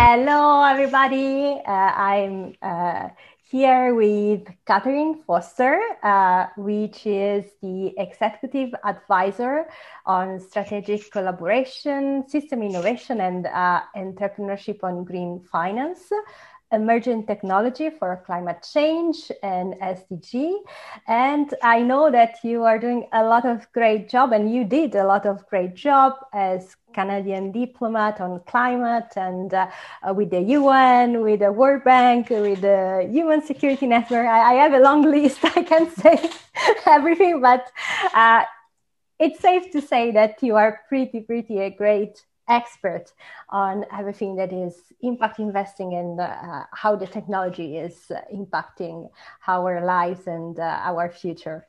Hello, everybody. Uh, I'm uh, here with Katherine Foster, uh, which is the executive advisor on strategic collaboration, system innovation, and uh, entrepreneurship on green finance emerging technology for climate change and SDG. And I know that you are doing a lot of great job and you did a lot of great job as Canadian diplomat on climate and uh, with the UN, with the World Bank, with the Human Security Network. I, I have a long list. I can't say everything, but uh, it's safe to say that you are pretty, pretty a great expert on everything that is impact investing and uh, how the technology is uh, impacting our lives and uh, our future.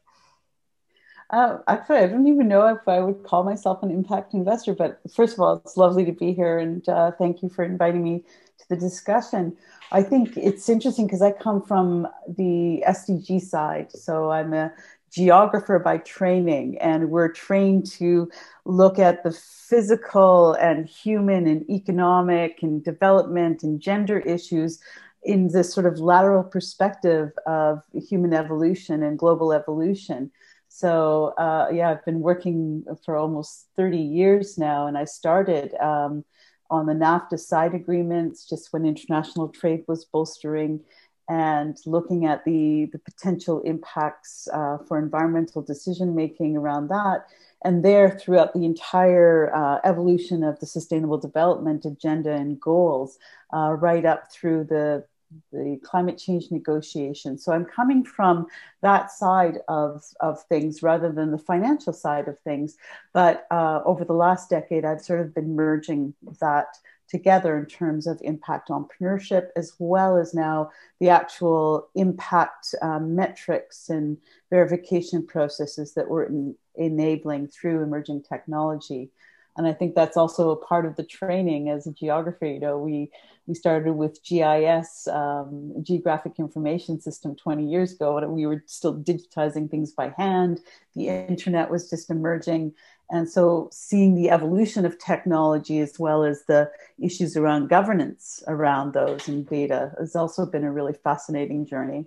Uh, actually, I don't even know if I would call myself an impact investor, but first of all, it's lovely to be here and uh, thank you for inviting me to the discussion. I think it's interesting because I come from the SDG side. So I'm a geographer by training, and we're trained to look at the physical and human and economic and development and gender issues in this sort of lateral perspective of human evolution and global evolution. So, uh, yeah, I've been working for almost 30 years now, and I started um, on the NAFTA side agreements just when international trade was bolstering and looking at the, the potential impacts uh, for environmental decision making around that. And there, throughout the entire uh, evolution of the Sustainable Development Agenda and goals, uh, right up through the the climate change negotiations. So I'm coming from that side of, of things rather than the financial side of things. But uh, over the last decade, I've sort of been merging that together in terms of impact entrepreneurship, as well as now the actual impact um, metrics and verification processes that we're in, enabling through emerging technology. And I think that's also a part of the training as a geographer. You know, we we started with GIS, um, Geographic Information System, 20 years ago, and we were still digitizing things by hand. The internet was just emerging, and so, seeing the evolution of technology as well as the issues around governance around those in data has also been a really fascinating journey.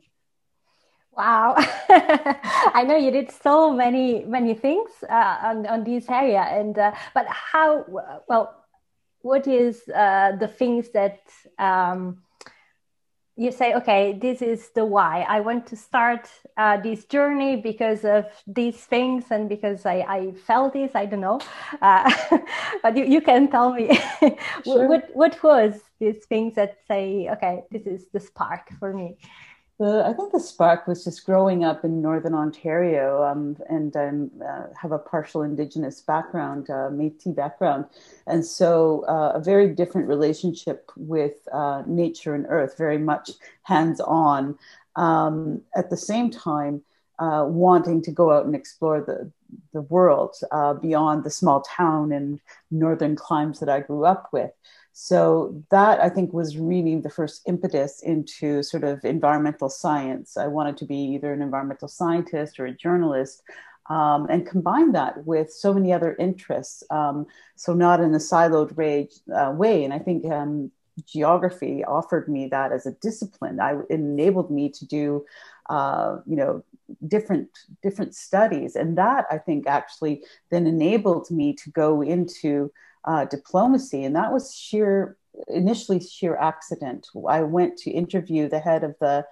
Wow, I know you did so many many things uh, on on this area, and uh, but how well? What is uh, the things that um, you say, okay, this is the why. I want to start uh, this journey because of these things and because I, I felt this. I don't know, uh, but you, you can tell me sure. what what was these things that say, okay, this is the spark for me. I think the spark was just growing up in Northern Ontario, um, and I uh, have a partial Indigenous background, uh, Métis background, and so uh, a very different relationship with uh, nature and earth, very much hands-on. Um, at the same time, uh, wanting to go out and explore the the world uh, beyond the small town and northern climes that I grew up with. So that I think was really the first impetus into sort of environmental science. I wanted to be either an environmental scientist or a journalist. Um, and combine that with so many other interests. Um, so not in a siloed rage, uh, way. And I think um, geography offered me that as a discipline. I, it enabled me to do, uh, you know, different different studies, and that I think actually then enabled me to go into uh, diplomacy, and that was sheer initially sheer accident. I went to interview the head of the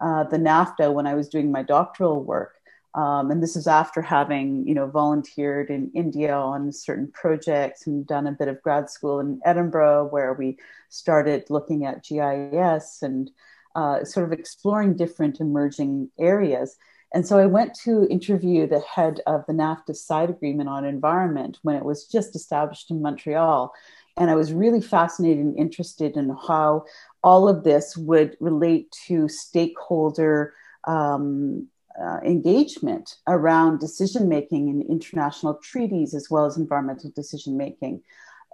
uh, the NAFTA when I was doing my doctoral work, um, and this is after having you know volunteered in India on certain projects and done a bit of grad school in Edinburgh, where we started looking at GIS and uh, sort of exploring different emerging areas. And so I went to interview the head of the NAFTA side agreement on environment when it was just established in Montreal. And I was really fascinated and interested in how all of this would relate to stakeholder um, uh, engagement around decision making in international treaties as well as environmental decision making.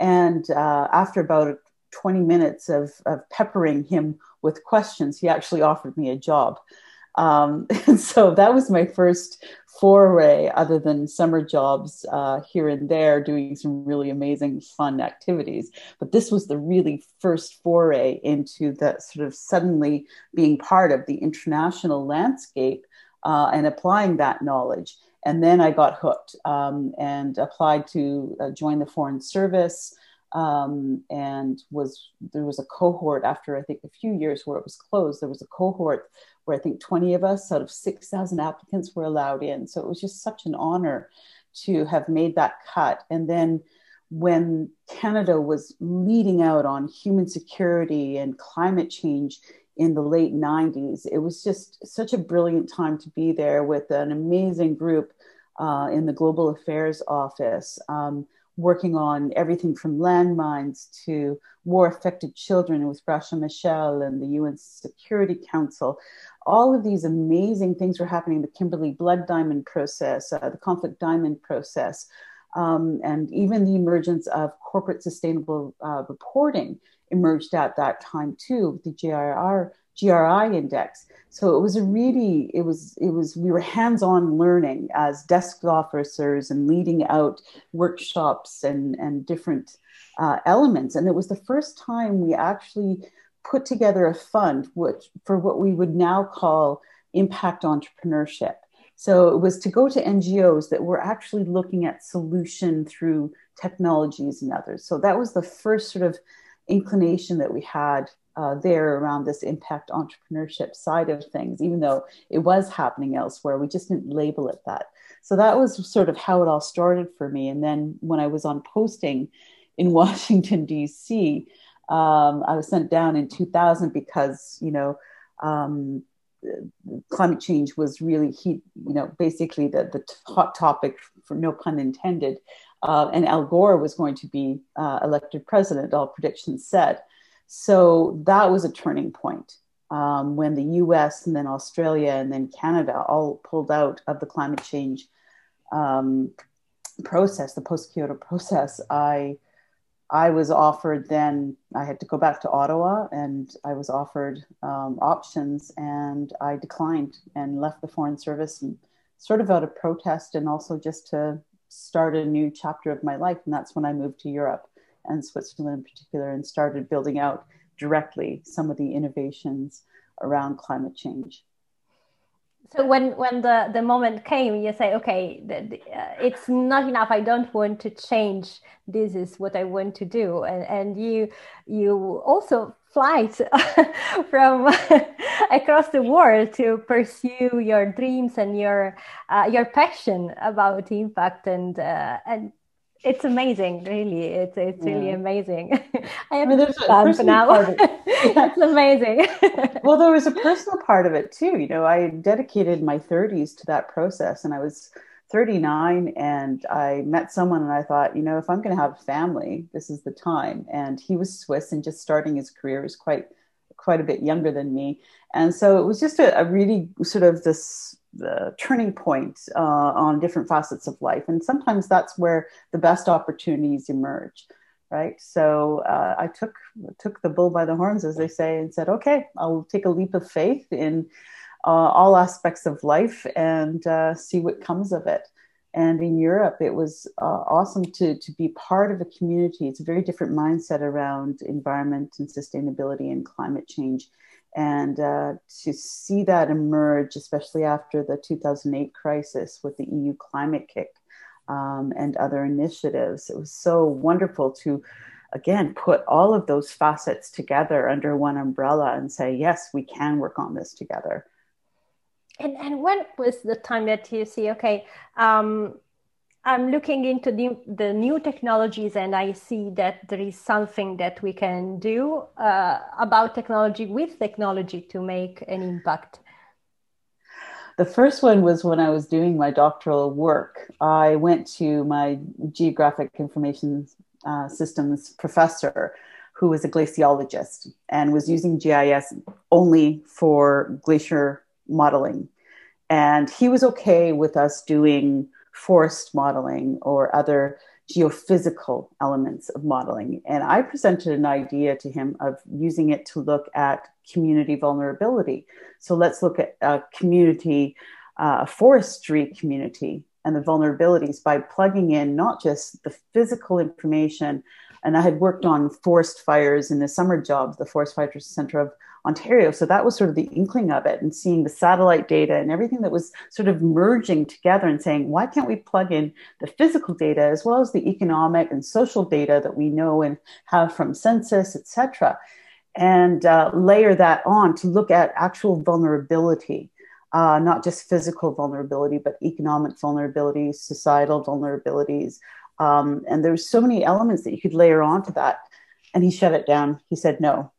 And uh, after about 20 minutes of, of peppering him with questions, he actually offered me a job. Um, and so that was my first foray, other than summer jobs uh, here and there, doing some really amazing, fun activities. But this was the really first foray into the sort of suddenly being part of the international landscape uh, and applying that knowledge. And then I got hooked um, and applied to uh, join the Foreign Service. Um, and was there was a cohort after I think a few years where it was closed. There was a cohort where I think 20 of us out of 6,000 applicants were allowed in. So it was just such an honor to have made that cut. And then when Canada was leading out on human security and climate change in the late 90s, it was just such a brilliant time to be there with an amazing group uh, in the Global Affairs Office. Um, working on everything from landmines to war affected children with Graça Machel and the UN Security Council. All of these amazing things were happening the Kimberley Blood Diamond process, uh, the Conflict Diamond process, um, and even the emergence of corporate sustainable uh, reporting emerged at that time too, the GRR, GRI index. So it was a really, it was, it was, we were hands-on learning as desk officers and leading out workshops and, and different uh, elements. And it was the first time we actually put together a fund which, for what we would now call impact entrepreneurship. So it was to go to NGOs that were actually looking at solution through technologies and others. So that was the first sort of inclination that we had uh, there around this impact entrepreneurship side of things, even though it was happening elsewhere. We just didn't label it that. So that was sort of how it all started for me. And then when I was on posting in Washington, D.C., um, I was sent down in 2000 because, you know, um, climate change was really heat, you know, basically the, the hot topic, for no pun intended. Uh, and Al Gore was going to be uh, elected president, all predictions said. So that was a turning point um, when the US and then Australia and then Canada all pulled out of the climate change um, process, the post Kyoto process. I I was offered then, I had to go back to Ottawa and I was offered um, options and I declined and left the Foreign Service and sort of out of protest and also just to start a new chapter of my life. And that's when I moved to Europe and Switzerland in particular and started building out directly some of the innovations around climate change. So when when the the moment came you say okay the, the, uh, it's not enough. I don't want to change. This is what i want to do. And and you you also flight from across the world to pursue your dreams and your uh, your passion about impact and uh, and it's amazing, really. It's it's yeah. really amazing. I have I mean, a now. it's amazing. well, there was a personal part of it too. You know, I dedicated my 30s to that process, and I was 39, and I met someone, and I thought, you know, if I'm going to have a family, this is the time. And he was Swiss and just starting his career. was quite quite a bit younger than me, and so it was just a, a really sort of this the turning point uh, on different facets of life. And sometimes that's where the best opportunities emerge, right? So uh, I took took the bull by the horns, as they say, and said, okay, I'll take a leap of faith in uh, all aspects of life and uh, see what comes of it. And in Europe, it was uh, awesome to, to be part of a community. It's a very different mindset around environment and sustainability and climate change and uh, to see that emerge, especially after the 2008 crisis with the EU Climate-KIC um, and other initiatives, it was so wonderful to again put all of those facets together under one umbrella and say, yes, we can work on this together. And and when was the time that you see, okay, um, I'm looking into the, the new technologies and I see that there is something that we can do uh, about technology with technology to make an impact. The first one was when I was doing my doctoral work. I went to my geographic information uh, systems professor, who was a glaciologist and was using GIS only for glacier modeling. And he was okay with us doing forest modeling or other geophysical elements of modeling. And I presented an idea to him of using it to look at community vulnerability. So let's look at a community, uh, a forestry community, and the vulnerabilities by plugging in not just the physical information. And I had worked on forest fires in the summer job, the Forest Fire Center of Ontario. So that was sort of the inkling of it and seeing the satellite data and everything that was sort of merging together and saying, why can't we plug in the physical data as well as the economic and social data that we know and have from census, et cetera, and uh, layer that on to look at actual vulnerability. Uh, not just physical vulnerability, but economic vulnerabilities, societal vulnerabilities. Um, and there's so many elements that you could layer onto that. And he shut it down. He said, no,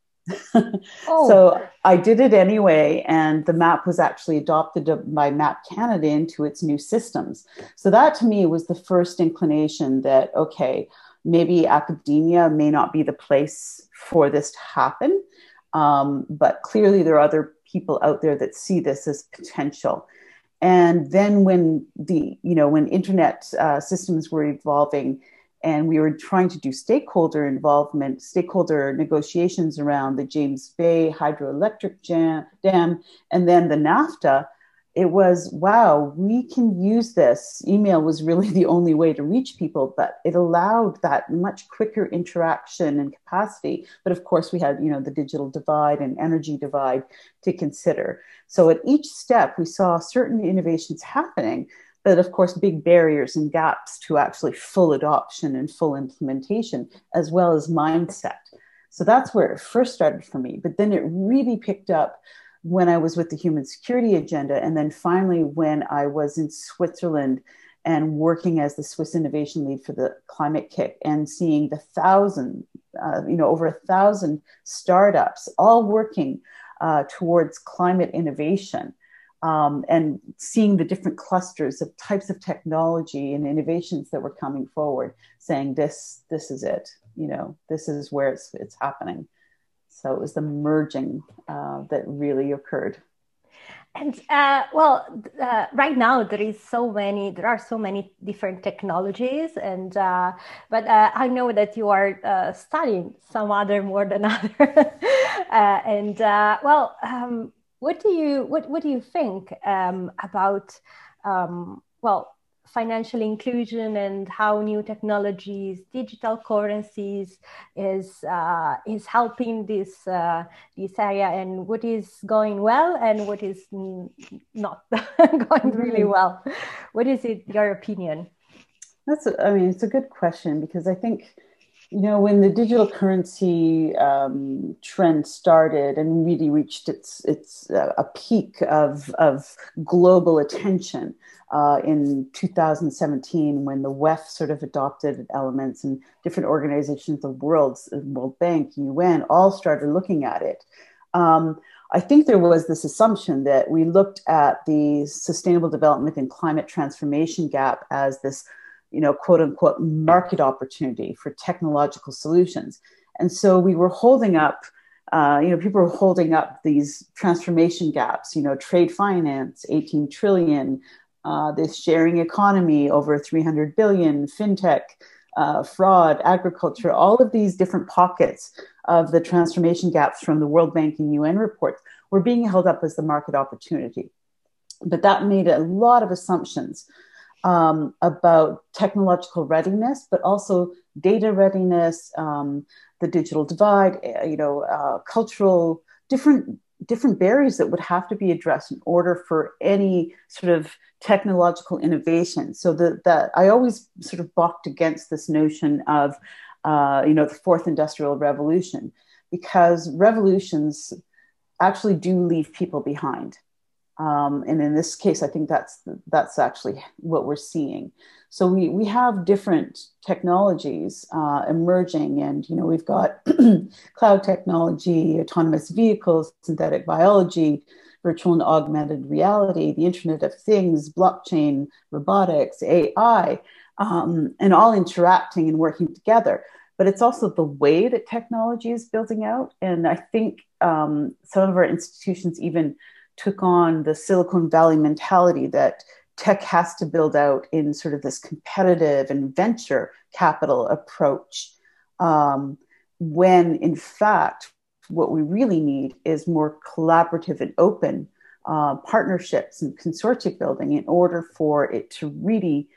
oh. So I did it anyway, and the map was actually adopted by Map Canada into its new systems. So that to me was the first inclination that, okay, maybe academia may not be the place for this to happen, um, but clearly there are other people out there that see this as potential. And then when the, you know, when internet uh, systems were evolving, and we were trying to do stakeholder involvement, stakeholder negotiations around the James Bay hydroelectric jam, dam, and then the NAFTA. It was wow, we can use this. Email was really the only way to reach people, but it allowed that much quicker interaction and capacity. But of course, we had you know the digital divide and energy divide to consider. So at each step, we saw certain innovations happening, but of course, big barriers and gaps to actually full adoption and full implementation, as well as mindset. So that's where it first started for me. But then it really picked up when I was with the Human Security Agenda, and then finally when I was in Switzerland and working as the Swiss Innovation Lead for the Climate-KIC and seeing the thousand, uh, you know, over a thousand startups all working uh, towards climate innovation um, and seeing the different clusters of types of technology and innovations that were coming forward, saying this this is it, you know, this is where it's it's happening. So it was the merging uh, that really occurred. And uh, well, uh, right now there is so many. There are so many different technologies, and uh, but uh, I know that you are uh, studying some other more than other. Uh, and well, um, what do you what what do you think um, about um, well financial inclusion and how new technologies, digital currencies is uh, is helping this uh, this area, and what is going well and what is not going really mm-hmm. well. What is it? Your opinion? That's a, I mean, it's a good question because I think you know, when the digital currency um, trend started and really reached its its uh, a peak of of global attention uh, in 2017, when the WEF sort of adopted elements and different organizations, of the world, World Bank, UN, all started looking at it. Um, I think there was this assumption that we looked at the sustainable development and climate transformation gap as this you know, quote unquote, market opportunity for technological solutions. And so we were holding up, uh, you know, people were holding up these transformation gaps, you know, trade finance, 18 trillion, uh, this sharing economy, over 300 billion, fintech, uh, fraud, agriculture, all of these different pockets of the transformation gaps from the World Bank and UN reports were being held up as the market opportunity. But that made a lot of assumptions um, about technological readiness, but also data readiness, um, the digital divide, eh, you know, uh, cultural different different barriers that would have to be addressed in order for any sort of technological innovation. So that that I always sort of balked against this notion of uh, you know the fourth industrial revolution because revolutions actually do leave people behind. Um, and in this case, I think that's that's actually what we're seeing. So we we have different technologies uh, emerging, and you know we've got cloud technology, autonomous vehicles, synthetic biology, virtual and augmented reality, the Internet of Things, blockchain, robotics, AI, um, and all interacting and working together. But it's also the way that technology is building out, and I think um, some of our institutions even took on the Silicon Valley mentality that tech has to build out in sort of this competitive and venture capital approach. Um, when in fact, what we really need is more collaborative and open uh, partnerships and consortia building in order for it to really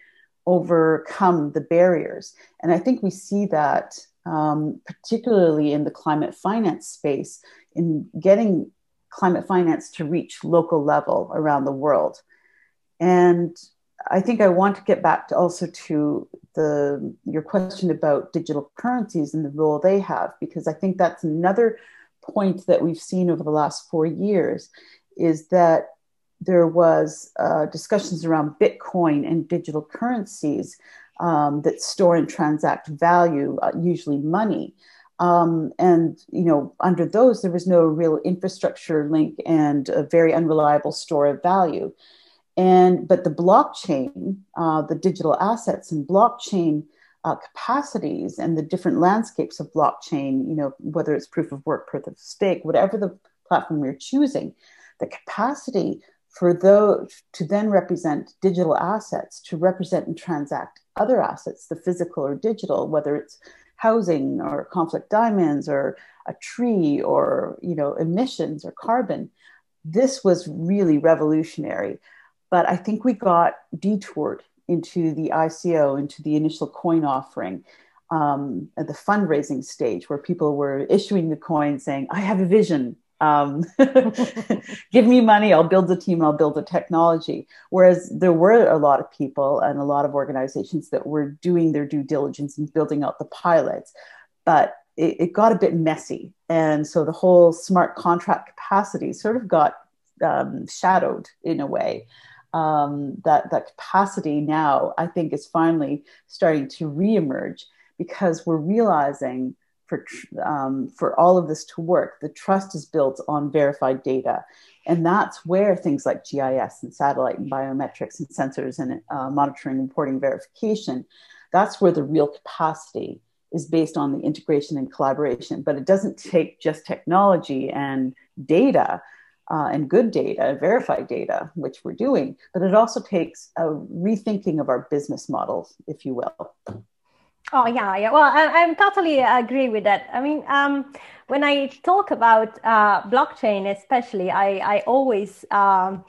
overcome the barriers. And I think we see that um, particularly in the climate finance space in getting climate finance to reach local level around the world. And I think I want to get back to also to the your question about digital currencies and the role they have, because I think that's another point that we've seen over the last four years is that there was uh, discussions around Bitcoin and digital currencies um, that store and transact value, uh, usually money. Um, and you know, under those, there was no real infrastructure link and a very unreliable store of value. And but the blockchain, uh, the digital assets and blockchain uh, capacities and the different landscapes of blockchain, you know, whether it's proof of work, proof of stake, whatever the platform you're choosing, the capacity for those to then represent digital assets, to represent and transact other assets, the physical or digital, whether it's housing or conflict diamonds or a tree or you know emissions or carbon. This was really revolutionary. But I think we got detoured into the ICO, into the initial coin offering. Um, at the fundraising stage where people were issuing the coin saying, I have a vision, um, give me money, I'll build a team, I'll build a technology. Whereas there were a lot of people and a lot of organizations that were doing their due diligence and building out the pilots, but it, it got a bit messy. And so the whole smart contract capacity sort of got um, shadowed in a way. Um, that that capacity now, I think, is finally starting to reemerge because we're realizing for um, for all of this to work, the trust is built on verified data, and that's where things like GIS and satellite and biometrics and sensors and uh, monitoring, reporting, verification, that's where the real capacity is based on the integration and collaboration. But it doesn't take just technology and data. Uh, and good data, verified data, which we're doing, but it also takes a rethinking of our business models, if you will. Oh yeah, yeah. Well, I, am totally agree with that. I mean, um, when I talk about uh, blockchain, especially, I I always um,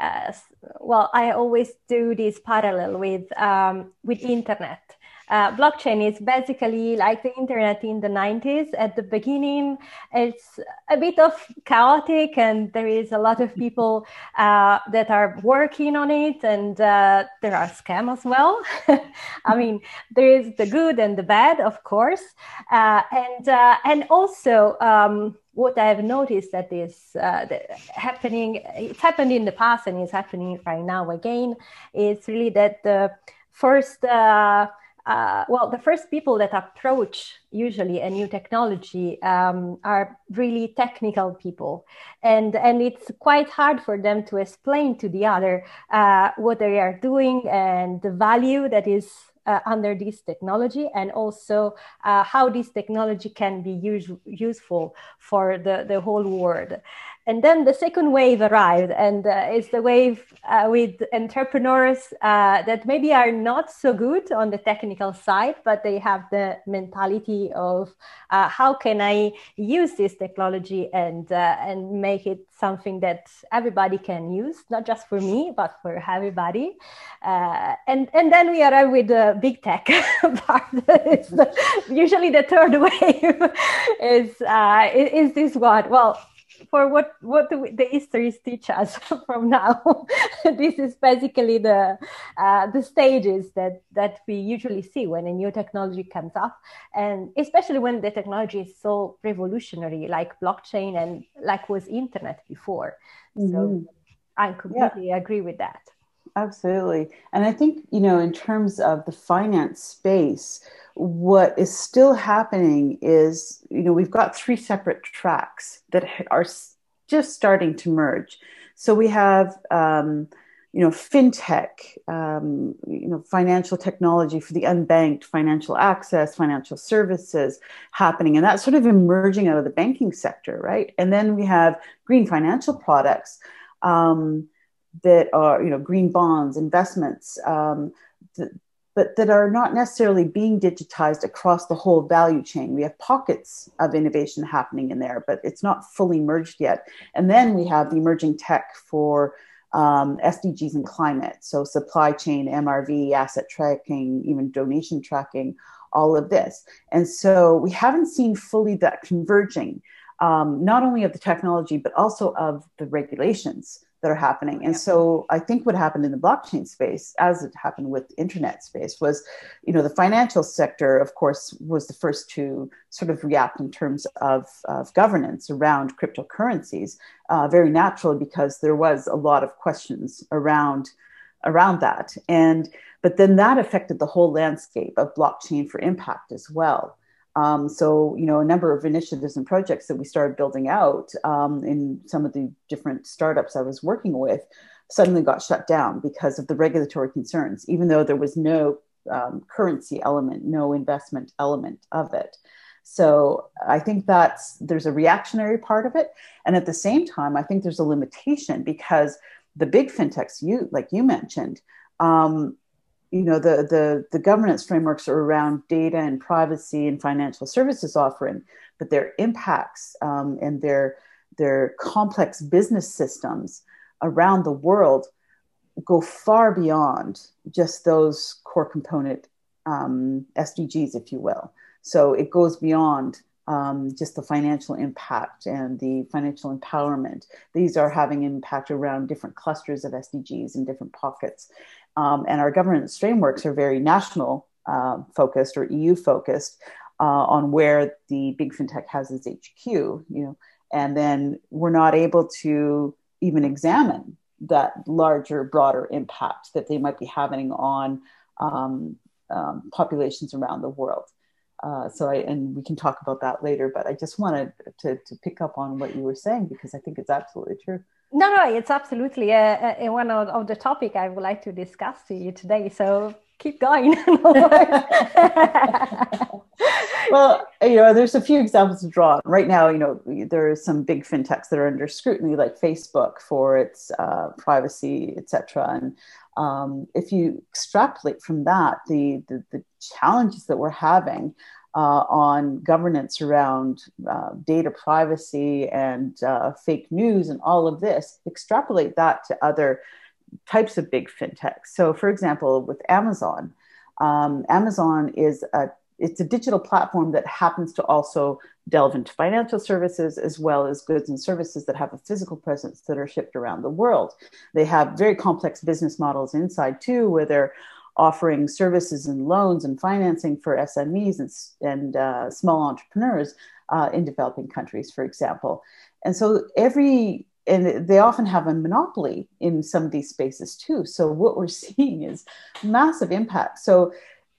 uh, well, I always do this parallel with um, with internet uh, blockchain is basically like the internet in the 90s. At the beginning, it's a bit of chaotic, and there is a lot of people uh, that are working on it, and uh, there are scams as well. I mean, there is the good and the bad, of course, uh, and uh, and also. Um, what I've noticed that is uh, happening, it's happened in the past and it's happening right now again, is really that the first uh, uh, well, the first people that approach usually a new technology um, are really technical people, and and it's quite hard for them to explain to the other uh, what they are doing and the value that is uh, under this technology and also uh, how this technology can be use, useful for the, the whole world. And then the second wave arrived, and uh, it's the wave uh, with entrepreneurs uh, that maybe are not so good on the technical side, but they have the mentality of uh, how can I use this technology and uh, and make it something that everybody can use, not just for me, but for everybody. Uh, and and then we arrive with the big tech part. the, usually, the third wave is is this one. Well for what what the, the histories teach us from now. this is basically the uh, the stages that that we usually see when a new technology comes up, and especially when the technology is so revolutionary, like blockchain and like was internet before. Mm-hmm. So I completely yeah. agree with that. Absolutely, and I think you know in terms of the finance space what is still happening is, you know, we've got three separate tracks that are just starting to merge. So we have, um, you know, fintech, um, you know, financial technology for the unbanked, financial access, financial services happening, and that's sort of emerging out of the banking sector, right? And then we have green financial products um, that are, you know, green bonds, investments. Um, but that are not necessarily being digitized across the whole value chain. We have pockets of innovation happening in there, but it's not fully merged yet. And then we have the emerging tech for um, SDGs and climate. So, supply chain, MRV, asset tracking, even donation tracking, all of this. And so, we haven't seen fully that converging, um, not only of the technology, but also of the regulations that are happening. And so I think what happened in the blockchain space, as it happened with internet space, was, you know, the financial sector, of course, was the first to sort of react in terms of, of governance around cryptocurrencies, uh, very naturally because there was a lot of questions around around that. And but then that affected the whole landscape of blockchain for impact as well. Um, so, you know, a number of initiatives and projects that we started building out um, in some of the different startups I was working with suddenly got shut down because of the regulatory concerns, even though there was no um, currency element, no investment element of it. So I think that's there's a reactionary part of it, and at the same time, I think there's a limitation because the big fintechs, you like you mentioned, um, you know the the the governance frameworks are around data and privacy and financial services offering but their impacts um, and their their complex business systems around the world go far beyond just those core component um, SDGs, if you will. So it goes beyond um, just the financial impact and the financial empowerment. These are having impact around different clusters of SDGs in different pockets. Um, and our governance frameworks are very national uh, focused or EU focused uh, on where the big fintech has its HQ, you know, and then we're not able to even examine that larger, broader impact that they might be having on um, um, populations around the world. Uh, so I and we can talk about that later, but I just wanted to to pick up on what you were saying because I think it's absolutely true. No, no, it's absolutely uh, uh, one of, of the topic I would like to discuss to you today. So keep going. well, you know, there's a few examples to draw. Right now, you know, there are some big fintechs that are under scrutiny, like Facebook for its uh, privacy, etc. And um, if you extrapolate from that, the, the, the challenges that we're having uh, on governance around uh, data privacy and uh, fake news and all of this, extrapolate that to other types of big fintechs. So, for example, with Amazon, um, Amazon is a it's a digital platform that happens to also delve into financial services as well as goods and services that have a physical presence that are shipped around the world. They have very complex business models inside too, where they're offering services and loans and financing for SMEs and, and uh, small entrepreneurs uh, in developing countries, for example. And so every and they often have a monopoly in some of these spaces too. So what we're seeing is massive impact. So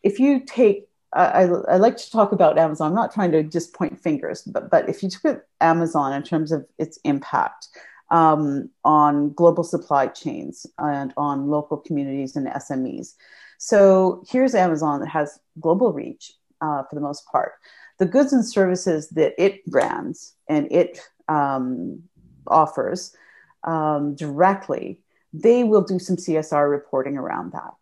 if you take I, I, like to talk about Amazon. I'm not trying to just point fingers, but but if you look at Amazon in terms of its impact um, on global supply chains and on local communities and SMEs, so here's Amazon that has global reach uh, for the most part. The goods and services that it brands and it um, offers um, directly, they will do some CSR reporting around that.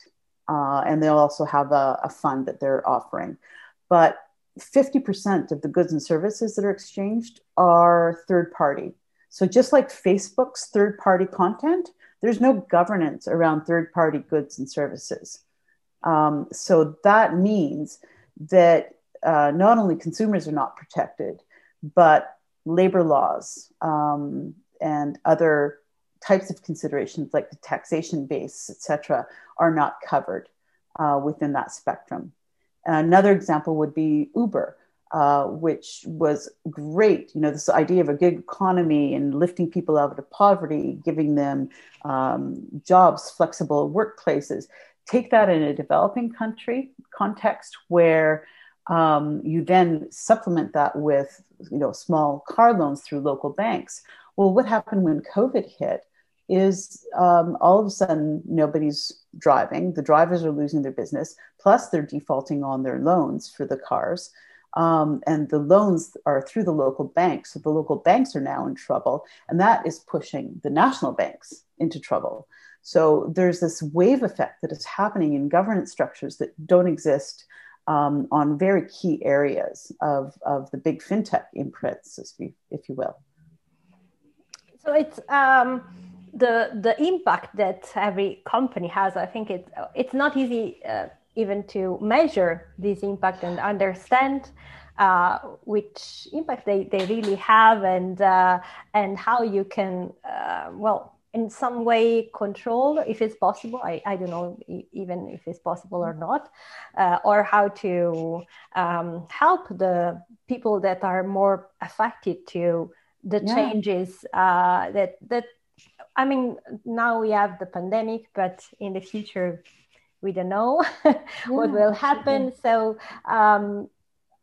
Uh, and they'll also have a, a fund that they're offering. But 50% of the goods and services that are exchanged are third party. So just like Facebook's third party content, there's no governance around third party goods and services. Um, so that means that uh, not only consumers are not protected, but labor laws um, and other types of considerations like the taxation base, et cetera, are not covered uh, within that spectrum. Another example would be Uber, uh, which was great. You know, this idea of a gig economy and lifting people out of poverty, giving them um, jobs, flexible workplaces take that in a developing country context where um, you then supplement that with you know small car loans through local banks well what happened when covid hit is um, all of a sudden nobody's driving. The drivers are losing their business. Plus they're defaulting on their loans for the cars. Um, and the loans are through the local banks. So the local banks are now in trouble and that is pushing the national banks into trouble. So there's this wave effect that is happening in governance structures that don't exist um, on very key areas of, of the big fintech imprints, if you, if you will. So it's um, the the impact that every company has. I think it's it's not easy uh, even to measure this impact and understand uh, which impact they, they really have and uh, and how you can uh, well in some way control if it's possible i, I don't know even if it's possible or not uh, or how to um, help the people that are more affected to the yeah. changes uh, that that i mean now we have the pandemic but in the future we don't know yeah, what will happen. so um,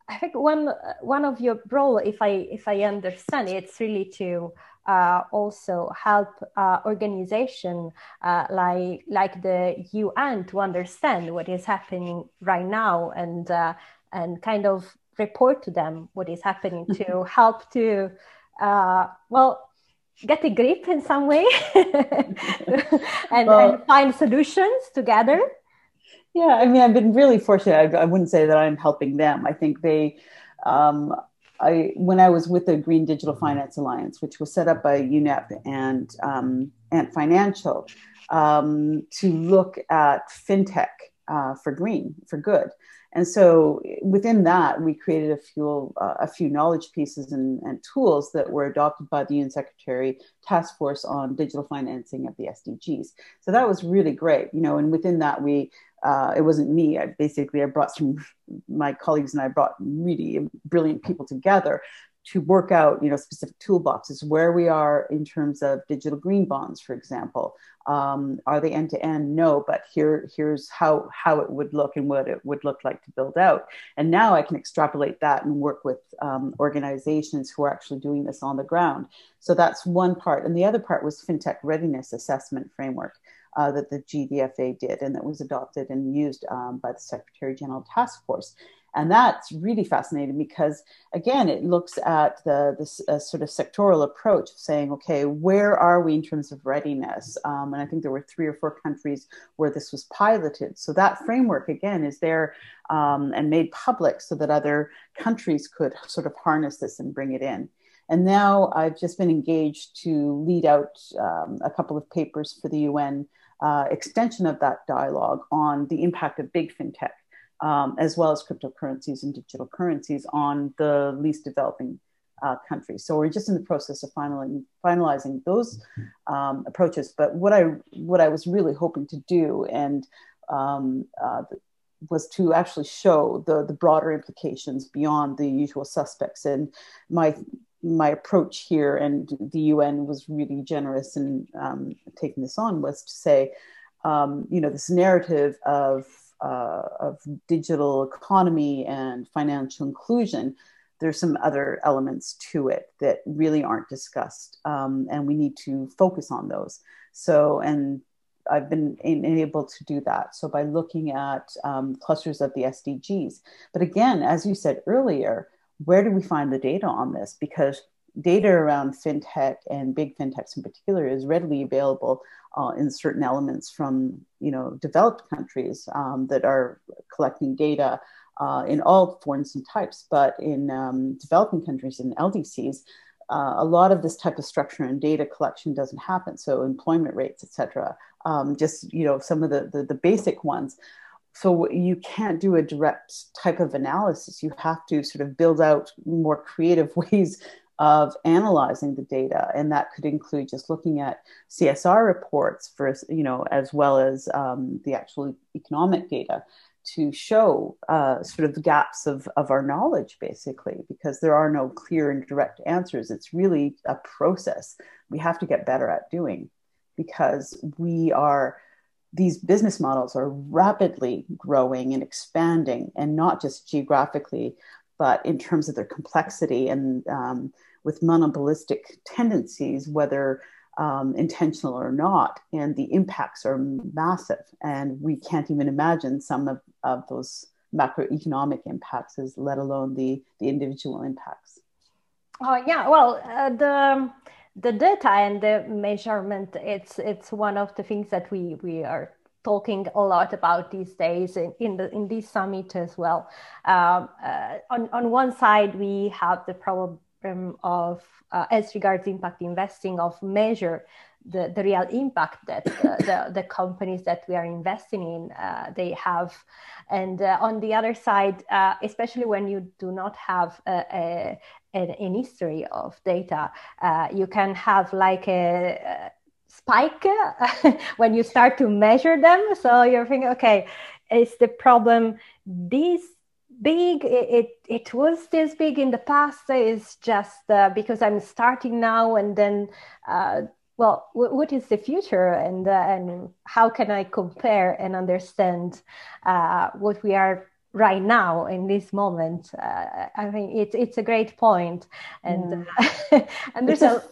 i think one one of your role if i if i understand it's really to uh, also help uh, organization uh, like like the UN to understand what is happening right now and uh, and kind of report to them what is happening to help to uh, well get a grip in some way and, well, and, find solutions together. Yeah i mean i've been really fortunate. I, I wouldn't say that i'm helping them. I think they um, I, when I was with the Green Digital Finance Alliance, which was set up by UNEP and um, Ant Financial, um, to look at fintech uh, for green, for good. And so within that, we created a few, uh, a few knowledge pieces and, and, tools that were adopted by the UN Secretary Task Force on Digital Financing of the SDGs. So that was really great, you know, and within that, we uh, it wasn't me. I basically I brought some my colleagues and I brought really brilliant people together to work out you know specific toolboxes where we are in terms of digital green bonds for example. Um, are they end to end no but here here's how how it would look and what it would look like to build out. And now i can extrapolate that and work with um, organizations who are actually doing this on the ground. So that's one part. And the other part was fintech readiness assessment framework uh, that the GDFA did and that was adopted and used um, by the Secretary General Task Force. And that's really fascinating because, again, it looks at the this uh, sort of sectoral approach of saying, okay, where are we in terms of readiness? Um, and I think there were three or four countries where this was piloted. So that framework, again, is there um, and made public so that other countries could sort of harness this and bring it in. And now I've just been engaged to lead out um, a couple of papers for the UN uh, extension of that dialogue on the impact of big fintech, um, as well as cryptocurrencies and digital currencies on the least developing uh, countries. So we're just in the process of finalizing, finalizing those um, approaches. But what I what I was really hoping to do and um, uh, was to actually show the the broader implications beyond the usual suspects. And my my approach here, and the UN was really generous in um, taking this on, was to say, um, you know, this narrative of uh, of digital economy and financial inclusion. There's some other elements to it that really aren't discussed, um, and we need to focus on those. So, and I've been able to do that. So by looking at um, clusters of the SDGs, but again, as you said earlier where do we find the data on this? Because data around fintech and big fintechs in particular is readily available uh, in certain elements from you know developed countries um, that are collecting data uh, in all forms and types. But in um, developing countries in LDCs, uh, a lot of this type of structure and data collection doesn't happen. So employment rates, et cetera, um, just you know some of the, the, the basic ones so you can't do a direct type of analysis you have to sort of build out more creative ways of analyzing the data and that could include just looking at csr reports for you know as well as um, the actual economic data to show uh, sort of the gaps of, of our knowledge basically because there are no clear and direct answers. It's really a process we have to get better at doing because we are these business models are rapidly growing and expanding, and not just geographically, but in terms of their complexity and um, with monopolistic tendencies, whether um, intentional or not. And the impacts are massive. And we can't even imagine some of, of those macroeconomic impacts, as let alone the, the individual impacts. Oh, yeah. Well, uh, the the data and the measurement it's it's one of the things that we we are talking a lot about these days in, in the in this summit as well. Um, uh, on on one side, we have the problem of uh, as regards impact investing of measure the, the real impact that uh, the, the companies that we are investing in uh, they have. And uh, on the other side uh, especially when you do not have a, a, an, history of data uh, you can have like a, a spike when you start to measure them. So you're thinking okay is the problem this big it, it, it was this big in the past it's just uh, because i'm starting now and then uh, well w- what is the future and uh, and how can i compare and understand uh, what we are right now in this moment uh, i think it's it's a great point and yeah. and there's a, a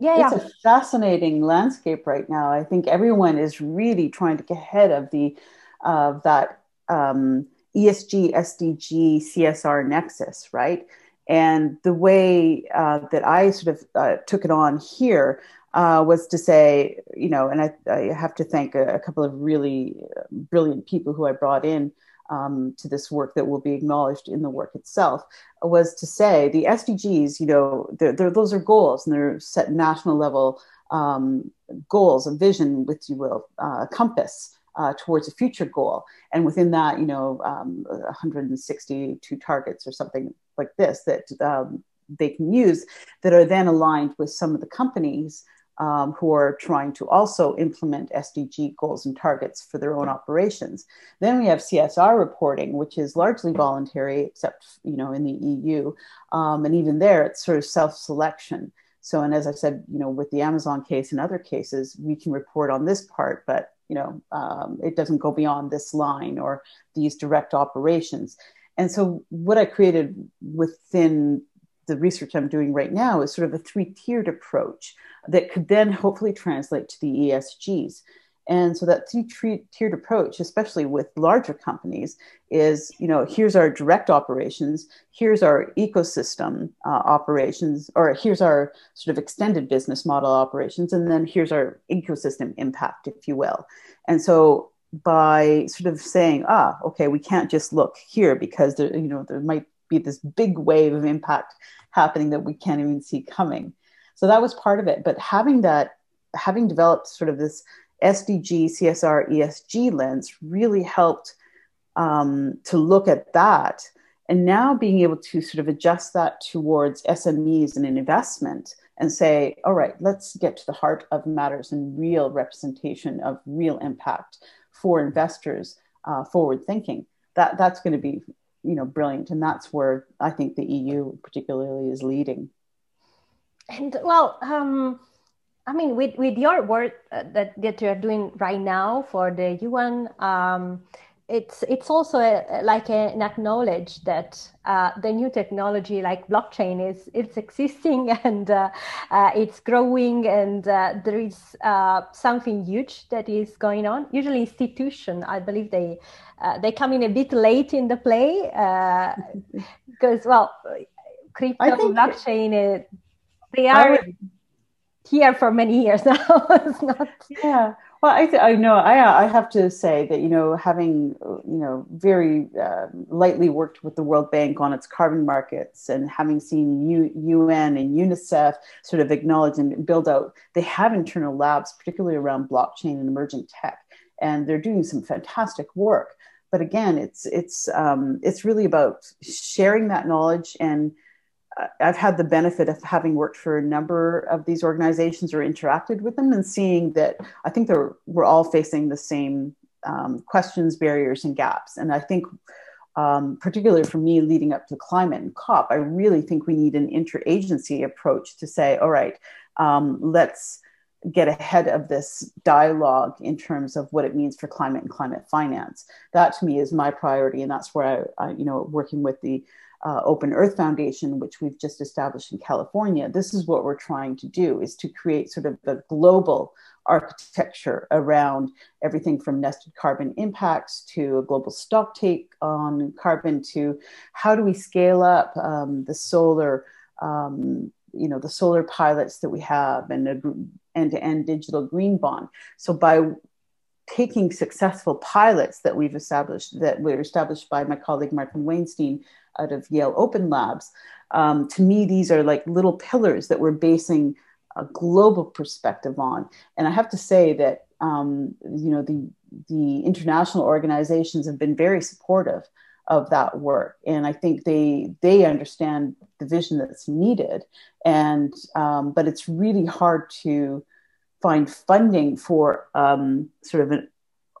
yeah, it's yeah. a fascinating landscape right now i think everyone is really trying to get ahead of the of that um, ESG, SDG, CSR nexus, right? And the way uh, that I sort of uh, took it on here uh, was to say, you know, and I, I have to thank a, a, couple of really uh, brilliant people who I brought in um, to this work that will be acknowledged in the work itself, was to say the SDGs, you know, they're, they're, those are goals and they're set national level um, goals, a vision, with you will, uh, compass uh, towards a future goal. And within that, you know, um, 162 targets or something like this that um, they can use that are then aligned with some of the companies um, who are trying to also implement SDG goals and targets for their own operations. Then we have CSR reporting, which is largely voluntary, except you know in the EU, um, and even there it's sort of self-selection. So, and as I said, you know, with the Amazon case and other cases, we can report on this part, but you know, um, it doesn't go beyond this line or these direct operations. And so, what I created within the research I'm doing right now is sort of a three tiered approach that could then hopefully translate to the ESGs. And so that three-tiered approach, especially with larger companies, is you know here's our direct operations, here's our ecosystem uh, operations, or here's our sort of extended business model operations, and then here's our ecosystem impact, if you will. And so by sort of saying, ah, okay, we can't just look here because there, you know there might be this big wave of impact happening that we can't even see coming. So that was part of it. But having that, having developed sort of this SDG, CSR, ESG lens really helped um, to look at that. And now being able to sort of adjust that towards SMEs and an investment and say, all right, let's get to the heart of matters and real representation of real impact for investors uh, forward thinking. That, that's going to be you know brilliant and that's where i think the eu particularly is leading and well um, I mean, with, with your work uh, that, that you're doing right now for the UN, um, it's it's also a, like a, an acknowledge that uh, the new technology like blockchain is it's existing and uh, uh, it's growing and uh, there is uh, something huge that is going on. Usually, institution, I believe they uh, they come in a bit late in the play because well, crypto blockchain they are here for many years now. it's not. Yeah. Well, I, th- I know I, I have to say that, you know, having, you know, very uh, lightly worked with the World Bank on its carbon markets and having seen U- UN and UNICEF sort of acknowledge and build out, they have internal labs, particularly around blockchain and emerging tech. And they're doing some fantastic work. But again, it's, it's, um, it's really about sharing that knowledge and I've had the benefit of having worked for a number of these organizations or interacted with them and seeing that I think we're all facing the same um, questions, barriers, and gaps. And I think, um, particularly for me leading up to climate and COP, I really think we need an interagency approach to say, all right, um, let's get ahead of this dialogue in terms of what it means for climate and climate finance. That to me is my priority, and that's where I, I you know, working with the uh, Open Earth Foundation, which we've just established in California, this is what we're trying to do: is to create sort of the global architecture around everything from nested carbon impacts to a global stock take on carbon to how do we scale up um, the solar um, you know the solar pilots that we have and the end-to-end digital green bond. So by taking successful pilots that we've established that were established by my colleague Martin Wainstein out of Yale Open Labs, um, to me these are like little pillars that we're basing a global perspective on. And I have to say that um, you know the the international organizations have been very supportive of that work. And i think they they understand the vision that's needed. And um, but it's really hard to find funding for um, sort of an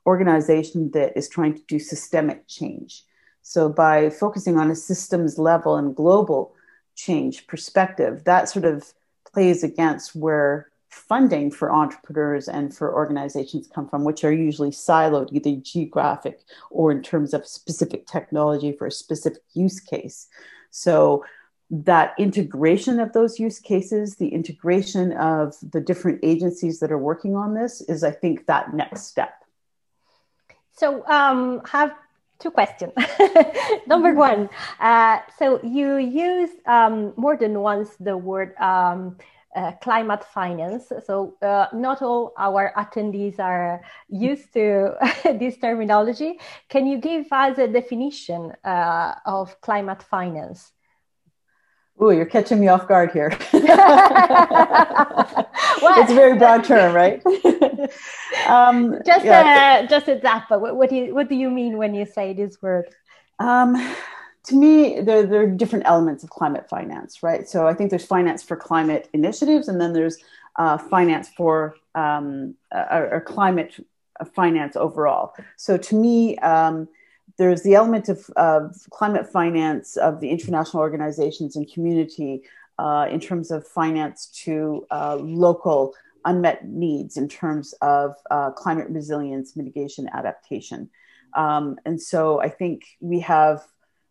organization that is trying to do systemic change so by focusing on a systems level and global change perspective that sort of plays against where funding for entrepreneurs and for organizations come from, which are usually siloed, either geographic or in terms of specific technology for a specific use case. So that integration of those use cases, the integration of the different agencies that are working on this is, I think, that next step. So um, have two questions. Number one, uh, so you use um, more than once the word um, uh, climate finance. So uh, not all our attendees are used to this terminology. Can you give us a definition uh, of climate finance? Oh, you're catching me off guard here. it's a very broad term, right? um, just yeah. a just a zappa. What, what, do you what do you mean when you say this word? Um, to me, there, there are different elements of climate finance, right? So I think there's finance for climate initiatives, and then there's uh, finance for um, or, or, climate finance overall. So to me, um, there's the element of, of, climate finance of the international organizations and community uh, in terms of finance to uh, local unmet needs in terms of uh, climate resilience, mitigation, adaptation. Um, and so I think we have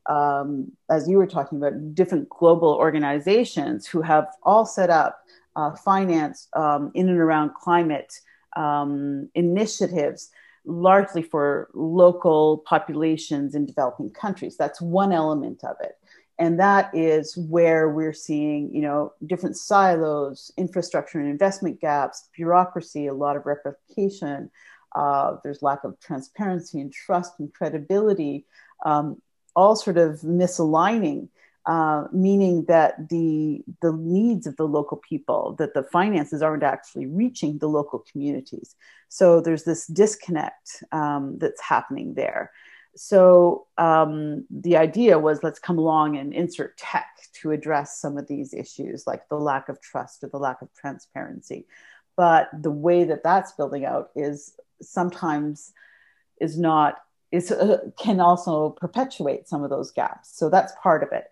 um, as you were talking about, different global organizations who have all set up uh, finance um, in and around climate um, initiatives, largely for local populations in developing countries. That's one element of it. And that is where we're seeing, you know, different silos, infrastructure and investment gaps, bureaucracy, a lot of replication. Uh, there's lack of transparency and trust and credibility. Um, all sort of misaligning, uh, meaning that the the needs of the local people, that the finances aren't actually reaching the local communities. So there's this disconnect um, that's happening there. So um, the idea was let's come along and insert tech to address some of these issues, like the lack of trust or the lack of transparency. But the way that that's building out is sometimes is not is uh, can also perpetuate some of those gaps. So that's part of it.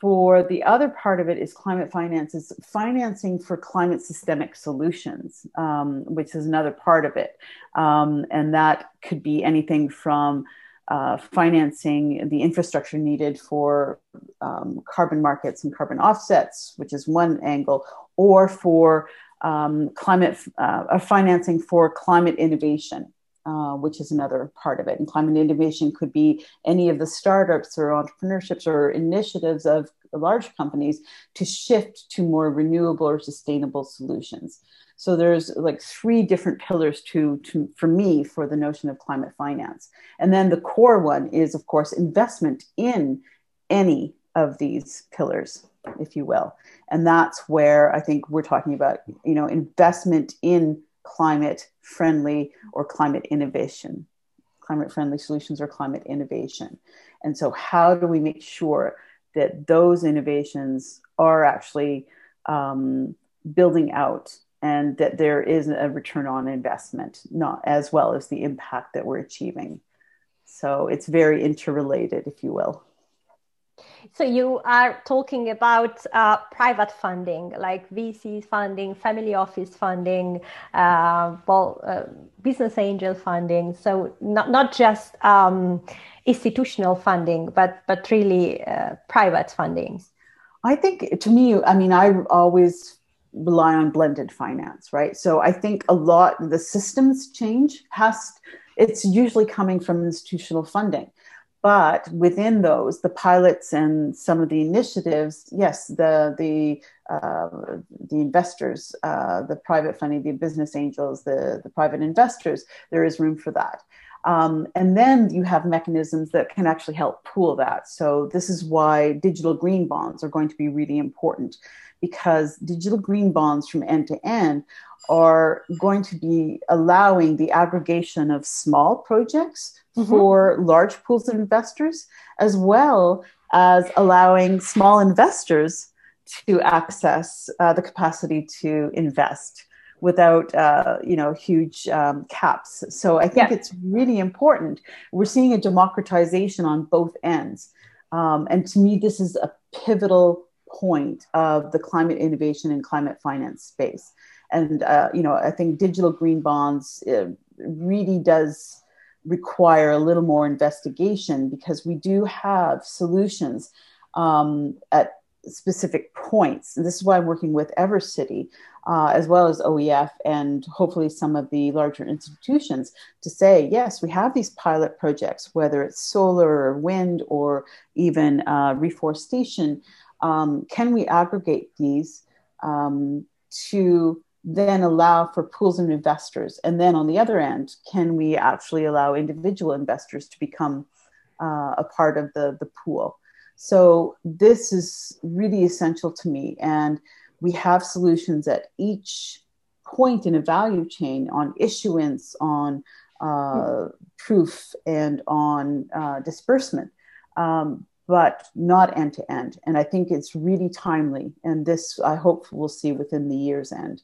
For the other part of it is climate finance is financing for climate systemic solutions, um, which is another part of it, um, and that could be anything from uh, financing the infrastructure needed for um, carbon markets and carbon offsets, which is one angle, or for um, climate uh, financing for climate innovation. Uh, which is another part of it. And climate innovation could be any of the startups or entrepreneurships or initiatives of large companies to shift to more renewable or sustainable solutions. So there's like three different pillars to, to for me for the notion of climate finance. And then the core one is of course investment in any of these pillars if you will. And that's where I think we're talking about, you know, investment in climate friendly or climate innovation, climate friendly solutions or climate innovation. And so, how do we make sure that those innovations are actually um, building out and that there is a return on investment, not as well as the impact that we're achieving? So, it's very interrelated, if you will. So you are talking about uh, private funding, like VC funding, family office funding, uh, well, uh, business angel funding. So not not just um, institutional funding, but but really uh, private funding. I think to me, I mean, I always rely on blended finance, right? So I think a lot the systems change has it's usually coming from institutional funding but within those, the pilots and some of the initiatives, yes, the the uh, the investors, uh, the private funding, the business angels, the the private investors, there is room for that. Um, and then you have mechanisms that can actually help pool that. So this is why digital green bonds are going to be really important because digital green bonds from end to end are going to be allowing the aggregation of small projects mm-hmm. for large pools of investors, as well as allowing small investors to access uh, the capacity to invest without uh, you know huge um, caps. So I think yeah. it's really important. We're seeing a democratization on both ends, um, and to me, this is a pivotal point of the climate innovation and climate finance space. And uh, you know, I think digital green bonds uh, really does require a little more investigation because we do have solutions um, at specific points. And this is why I'm working with EverCity, uh, as well as OEF and hopefully some of the larger institutions to say, yes, we have these pilot projects, whether it's solar or wind or even uh, reforestation. Um, can we aggregate these um, to then allow for pools of investors? And then on the other end, can we actually allow individual investors to become uh, a part of the, the pool? So this is really essential to me. And we have solutions at each point in a value chain on issuance, on uh, proof, and on uh, disbursement. Um, but not end to end. And I think it's really timely. And this, I hope, we'll see within the year's end.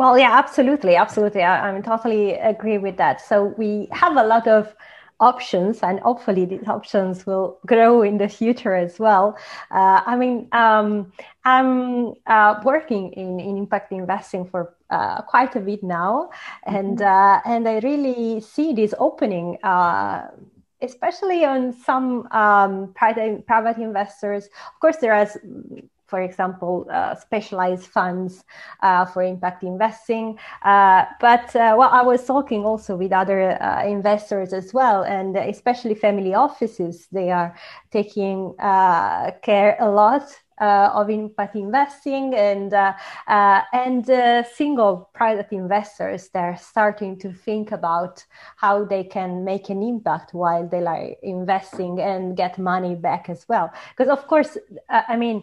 Well, yeah, absolutely, absolutely. I, I totally agree with that. So we have a lot of options, and hopefully these options will grow in the future as well. Uh, I mean, um, I'm uh, working in, in impact investing for uh, quite a bit now, and mm-hmm. Uh, and I really see this opening uh, especially on some um, private, private investors. Of course, there are for example, uh, specialized funds uh, for impact investing. Uh, but uh, well, I was talking also with other uh, investors as well, and especially family offices. They are taking uh, care a lot of impact investing and uh, uh, and single private investors they're starting to think about how they can make an impact while they are investing and get money back as well. Because of course i mean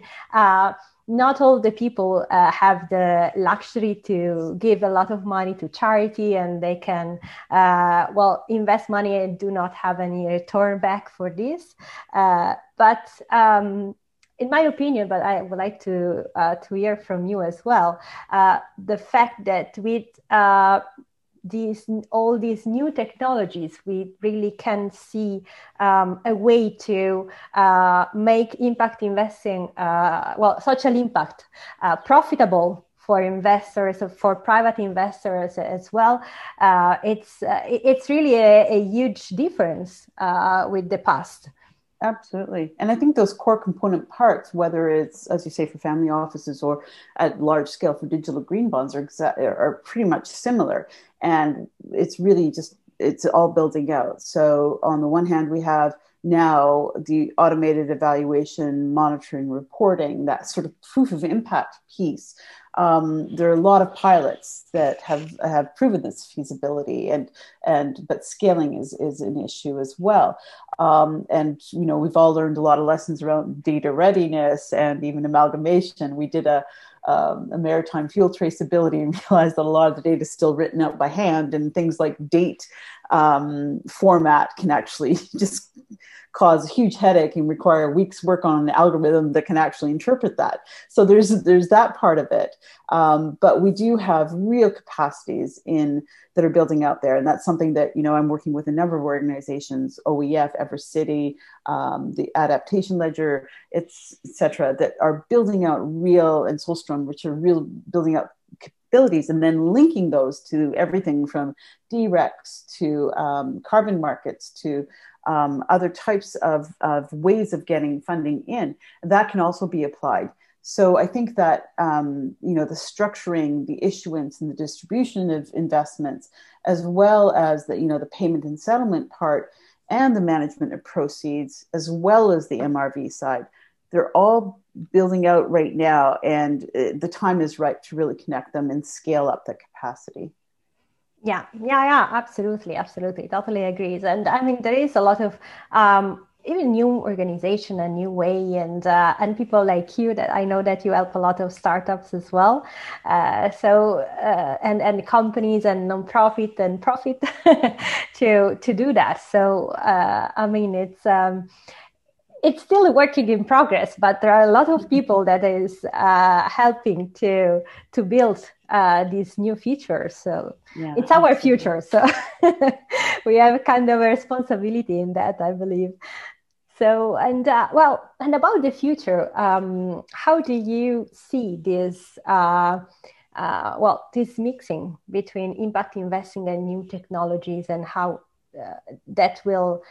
not all the people uh, have the luxury to give a lot of money to charity and they can uh, well invest money and do not have any return back for this. Uh, but um, in my opinion, but I would like to uh, to hear from you as well. Uh, the fact that with uh, these all these new technologies, we really can see um, a way to uh, make impact investing, uh, well, social impact, uh, profitable for investors, for private investors as well. it's it's really a, a huge difference with the past. Absolutely. And I think those core component parts, whether it's, as you say, for family offices or at large scale for digital green bonds, are, exa- are pretty much similar. And it's really just, it's all building out. So, on the one hand, we have now the automated evaluation, monitoring, reporting, that sort of proof of impact piece um, there are a lot of pilots that have have proven this feasibility and and but scaling is is an issue as well. Um, and you know we've all learned a lot of lessons around data readiness and even amalgamation. We did a um, a maritime fuel traceability and realized that a lot of the data is still written out by hand and things like date um, format can actually just cause a huge headache and require weeks work on an algorithm that can actually interpret that. So there's there's that part of it. Um, but we do have real capacities in that are building out there, and that's something that you know I'm working with a number of organizations, OEF, EverCity, um, the Adaptation Ledger, etc. that are building out real and Solstrom, which are real building out capabilities and then linking those to everything from DREX to um, carbon markets to um, other types of, of ways of getting funding in, that can also be applied. So I think that um, you know the structuring, the issuance, and the distribution of investments, as well as the you know the payment and settlement part, and the management of proceeds, as well as the MRV side. They're all building out right now, and uh, the time is right to really connect them and scale up the capacity. Yeah, yeah, yeah, absolutely, absolutely, totally agrees. And I mean, there is a lot of um, even new organization, a new way, and uh, and people like you that I know that you help a lot of startups as well. Uh, so uh, and and companies and nonprofit and profit to to do that. So uh, I mean, it's. Um, it's still a working in progress, but there are a lot of people that is uh, helping to to build uh, these new features. So yeah, it's our future. So we have kind of a responsibility in that, I believe. So and uh, well, and about the future, um, how do you see this? Uh, uh, well, this mixing between impact investing and new technologies, and how uh, that will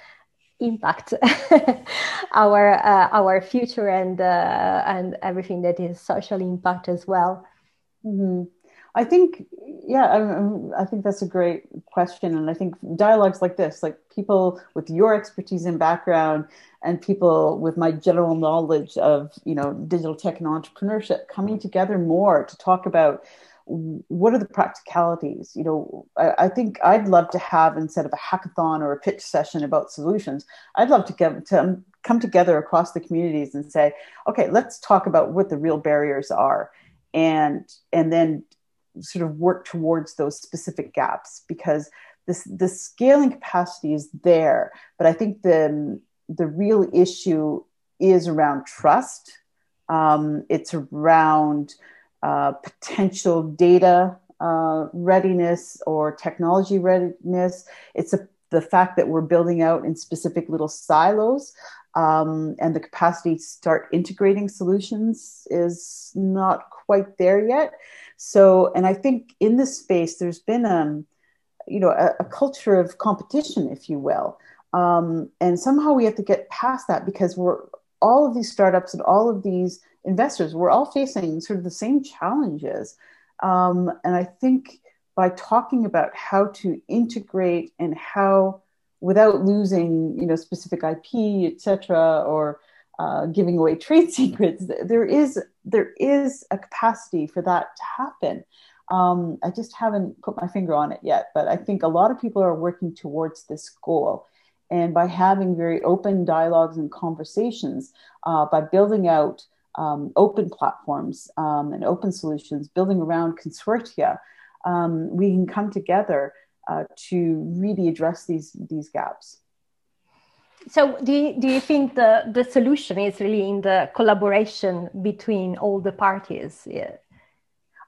impact our uh, our future and uh, and everything that is social impact as well. Mm-hmm. I think, yeah, I, I, think that's a great question, and I think dialogues like this, like people with your expertise and background, and people with my general knowledge of you know digital tech and entrepreneurship, coming together more to talk about what are the practicalities? You know I, I, think i'd love to have instead of a hackathon or a pitch session about solutions i'd love to get to um, come together across the communities and say okay let's talk about what the real barriers are and and then sort of work towards those specific gaps because this the scaling capacity is there but i think the the real issue is around trust. Um, it's around uh, potential data uh, readiness or technology readiness. It's a, the fact that we're building out in specific little silos um, and the capacity to start integrating solutions is not quite there yet. So, and I think in this space, there's been um, you know, a, a culture of competition, if you will. Um, and somehow we have to get past that because we're all of these startups and all of these investors, we're all facing sort of the same challenges. Um, and I think by talking about how to integrate and how, without losing, you know, specific IP, et cetera, or uh, giving away trade secrets, there is there is a capacity for that to happen. Um, I just haven't put my finger on it yet, but I think a lot of people are working towards this goal. And by having very open dialogues and conversations, uh, by building out um, open platforms um, and open solutions, building around consortia, um, we can come together uh, to really address these these gaps. So, do you, do you think the, the solution is really in the collaboration between all the parties? Yeah.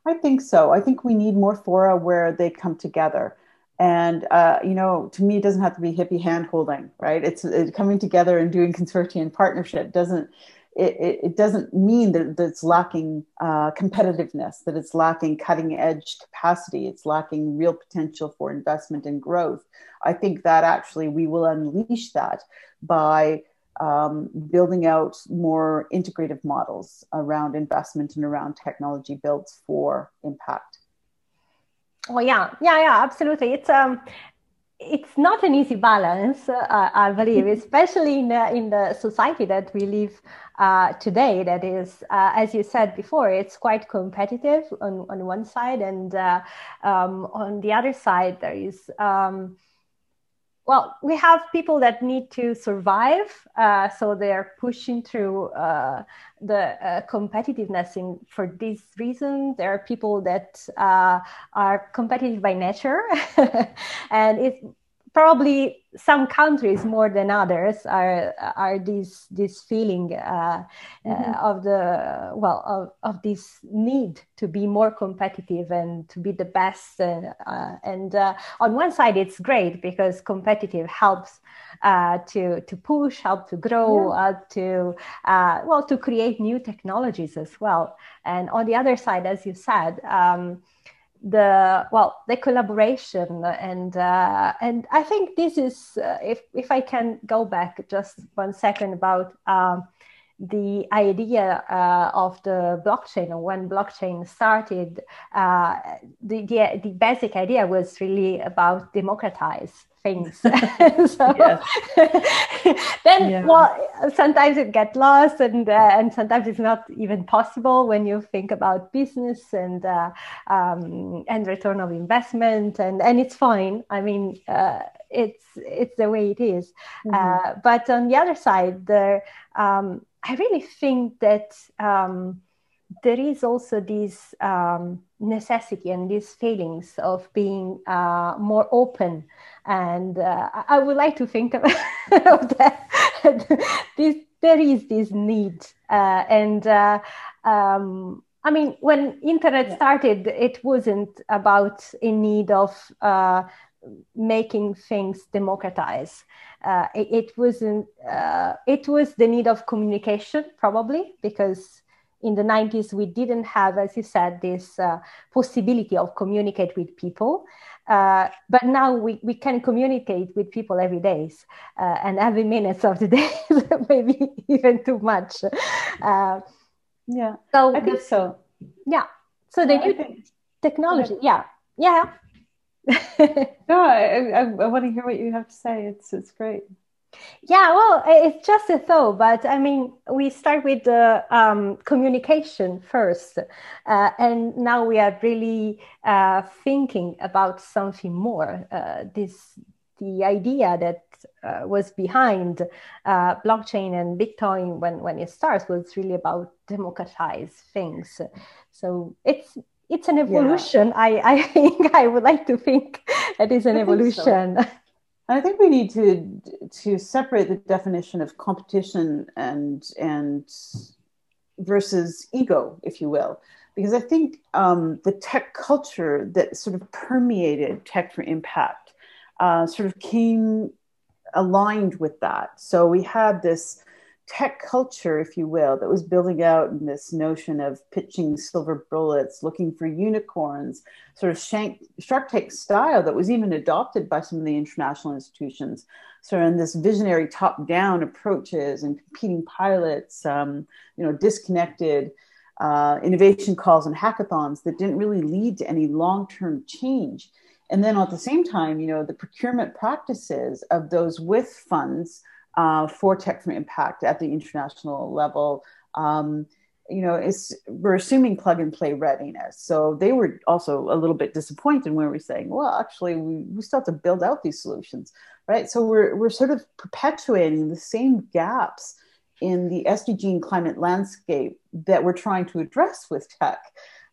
I think so. I think we need more fora where they come together. And, uh, you know, to me, it doesn't have to be hippie hand holding, right? It's, it's coming together and doing consortium and partnership doesn't it, it, doesn't mean that, that it's lacking uh, competitiveness, that it's lacking cutting edge capacity, it's lacking real potential for investment and growth. I think that actually we will unleash that by um, building out more integrative models around investment and around technology built for impact. Oh yeah, yeah, yeah, absolutely. It's um, it's not an easy balance, uh, I believe, especially in the, in the society that we live uh, today. That is, uh, as you said before, it's quite competitive on, on one side, and uh, um, on the other side, there is. Um, well, we have people that need to survive, uh, so they're pushing through uh, the uh, competitiveness in, for this reason. There are people that uh, are competitive by nature, and it probably some countries more than others are are this this feeling uh, uh, mm-hmm. uh, of the well of, of this need to be more competitive and to be the best and, uh, and uh, on one side it's great because competitive helps uh, to to push help to grow yeah. to well to create new technologies as well and on the other side as you said um, the well the collaboration and uh, and I think this is uh, if if I can go back just one second about um, the idea uh, of the blockchain or when blockchain started uh, the, the the basic idea was really about democratize things. so, then, yeah. well, sometimes it gets lost, and uh, and sometimes it's not even possible when you think about business and uh, um, and return of investment, and and it's fine. I mean, uh, it's it's the way it is. Mm-hmm. Uh, but on the other side, there, um, I really think that. Um, there is also this um, necessity and these feelings of being uh, more open and uh, I would like to think of, that. this, there is this need, uh, and uh, um, I mean, when internet started, it wasn't about a need of uh, making things democratize. Uh, it, it, wasn't. Uh, it was the need of communication, probably because in the 90s we didn't have as you said this uh, possibility of communicate with people. Uh, but now we, we can communicate with people every day uh, and every minutes of the day maybe even too much. Uh, yeah so i think so. Yeah so the new think, technology yeah yeah no I, I, I want to hear what you have to say. It's it's great yeah, well, it's just a thought, but I mean, we start with the um, communication first, uh, and now we are really uh, thinking about something more. Uh, this the idea that uh, was behind uh, blockchain and Bitcoin when when it starts was really about democratize things. So it's it's an evolution. Yeah. I I think I would like to think it is an evolution. So. I think we need to to separate the definition of competition and and versus ego, if you will, because I think um, the tech culture that sort of permeated tech for impact uh, sort of came aligned with that. So we had this tech culture, if you will, that was building out in this notion of pitching silver bullets, looking for unicorns, sort of shank, Shark Tank style that was even adopted by some of the international institutions. So in this visionary top-down approaches and competing pilots, um, you know, disconnected uh, innovation calls and hackathons that didn't really lead to any long-term change. And then at the same time, you know, the procurement practices of those with funds uh, for tech for impact at the international level. Um, you know, it's, we're assuming plug and play readiness. So they were also a little bit disappointed when we were saying, well, actually, we, we still have to build out these solutions, right? So we're, we're sort of perpetuating the same gaps in the SDG and climate landscape that we're trying to address with tech.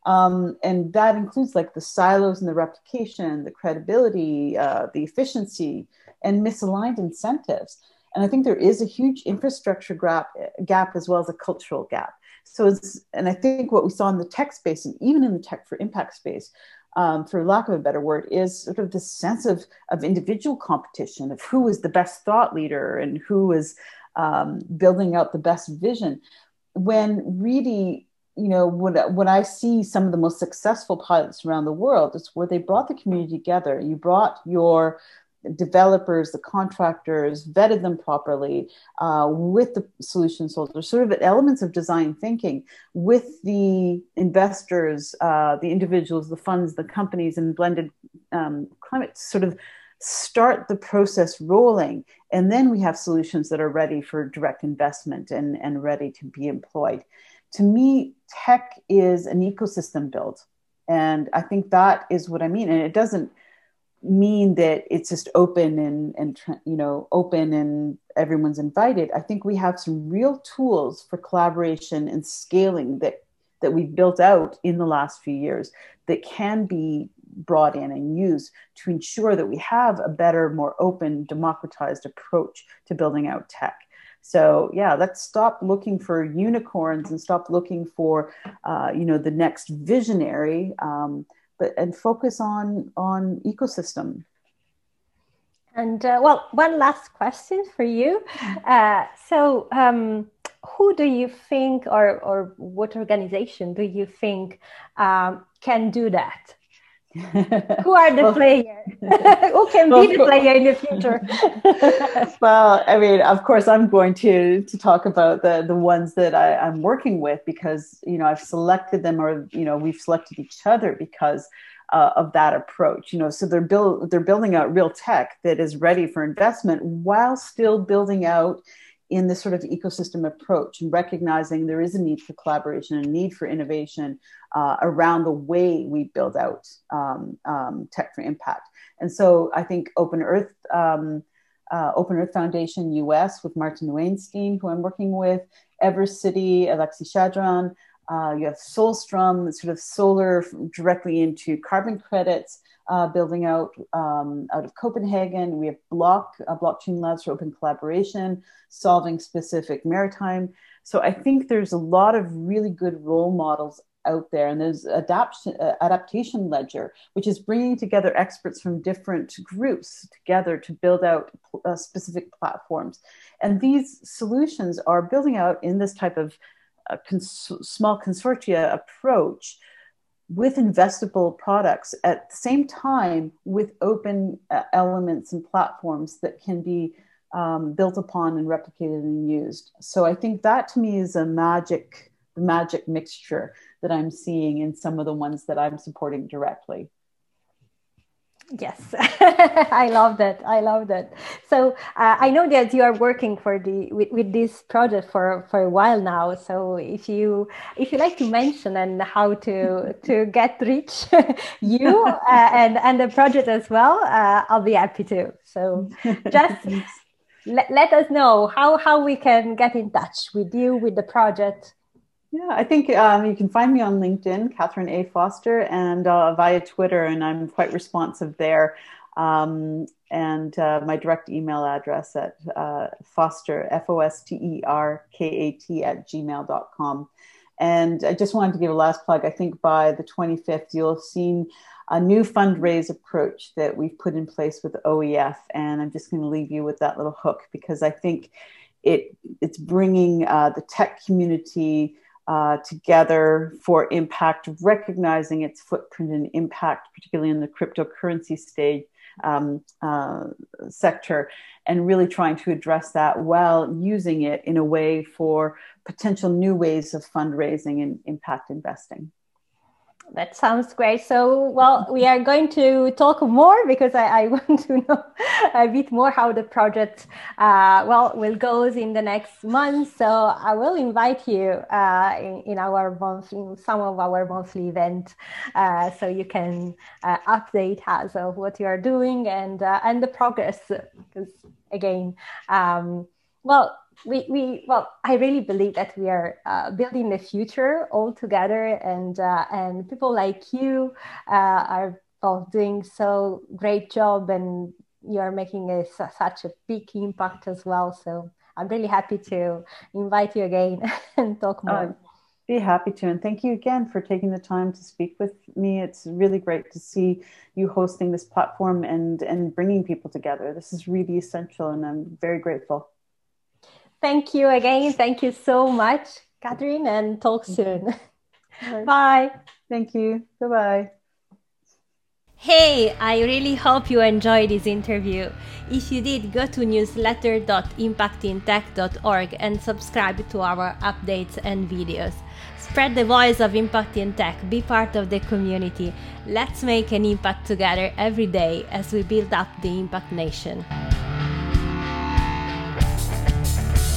Um, and that includes like the silos and the replication, the credibility, uh, the efficiency, and misaligned incentives. And I think there is a huge infrastructure gap, gap as well as a cultural gap. So it's, and I think what we saw in the tech space and even in the tech for impact space, um, for lack of a better word, is sort of this sense of, of individual competition of who is the best thought leader and who is um, building out the best vision. When really, you know, when, when I see some of the most successful pilots around the world, it's where they brought the community together. You brought your developers, the contractors, vetted them properly uh, with the solution holders, sort of elements of design thinking with the investors, uh, the individuals, the funds, the companies, and blended um, climate sort of start the process rolling. And then we have solutions that are ready for direct investment and, and ready to be employed. To me, tech is an ecosystem build. And I think that is what I mean. And it doesn't mean that it's just open and and you know open and everyone's invited i think we have some real tools for collaboration and scaling that that we've built out in the last few years that can be brought in and used to ensure that we have a better more open democratized approach to building out tech. So yeah let's stop looking for unicorns and stop looking for uh, you know the next visionary um, but and focus on on ecosystem. And uh, well one last question for you. Uh, so um, who do you think or or what organization do you think um, can do that who are the well, players? who can well, be the player in the future? well, I mean, of course, I'm going to to talk about the the ones that I, I'm working with because you know I've selected them, or you know we've selected each other because uh, of that approach. You know, so they're build they're building out real tech that is ready for investment while still building out in this sort of ecosystem approach and recognizing there is a need for collaboration and a need for innovation uh, around the way we build out um, um, tech for impact. And so I think Open Earth, um, uh, Open Earth Foundation US with Martin Wainstein, who I'm working with, Evercity, Alexei Shadran, uh, you have Solstrom, sort of solar directly into carbon credits, uh, building out um, out of Copenhagen. We have Block, uh, Blockchain Labs for open collaboration, solving specific maritime. So I think there's a lot of really good role models out there. And there's adaptation, uh, adaptation ledger, which is bringing together experts from different groups together to build out uh, specific platforms. And these solutions are building out in this type of uh, cons- small consortia approach with investable products at the same time with open uh, elements and platforms that can be um, built upon and replicated and used. So I think that to me is a magic magic mixture that I'm seeing in some of the ones that I'm supporting directly. Yes, I love that. I love that. So uh, I know that you are working for the with, with this project for for a while now. So if you if you like to mention and how to to get rich, you uh, and and the project as well, uh, I'll be happy to. So just let, let us know how how we can get in touch with you with the project yeah, I think um, you can find me on LinkedIn, Katherine A. Foster, and uh, via Twitter, and I'm quite responsive there. Um, and uh, my direct email address at uh, foster, F O S T E R K A T, at gmail.com. And I just wanted to give a last plug. I think by the 25th, you'll have seen a new fundraise approach that we've put in place with OEF. And I'm just going to leave you with that little hook because I think it it's bringing uh, the tech community uh, together for impact, recognizing its footprint and impact, particularly in the cryptocurrency stage um, uh, sector, and really trying to address that while using it in a way for potential new ways of fundraising and impact investing. That sounds great. So, well, we are going to talk more because I, I want to know a bit more how the project, uh, well, will goes in the next month. So, I will invite you uh, in, in, our monthly, some of our monthly events, uh, so you can uh, update us of what you are doing and uh, and the progress. Because again, um, well, we, we well i really believe that we are uh, building the future all together and uh, and people like you uh, are well, doing so great job and you're making a, such a big impact as well. So i'm really happy to invite you again and talk more. I'd be happy to. And thank you again for taking the time to speak with me. It's really great to see you hosting this platform and and bringing people together. This is really essential and i'm very grateful Thank you again. Thank you so much, Katherine, and talk soon. Bye. Thank you. Bye bye. Hey, I really hope you enjoyed this interview. If you did, go to newsletter.impactintech.org and subscribe to our updates and videos. Spread the voice of Impact in Tech, be part of the community. Let's make an impact together every day as we build up the Impact Nation.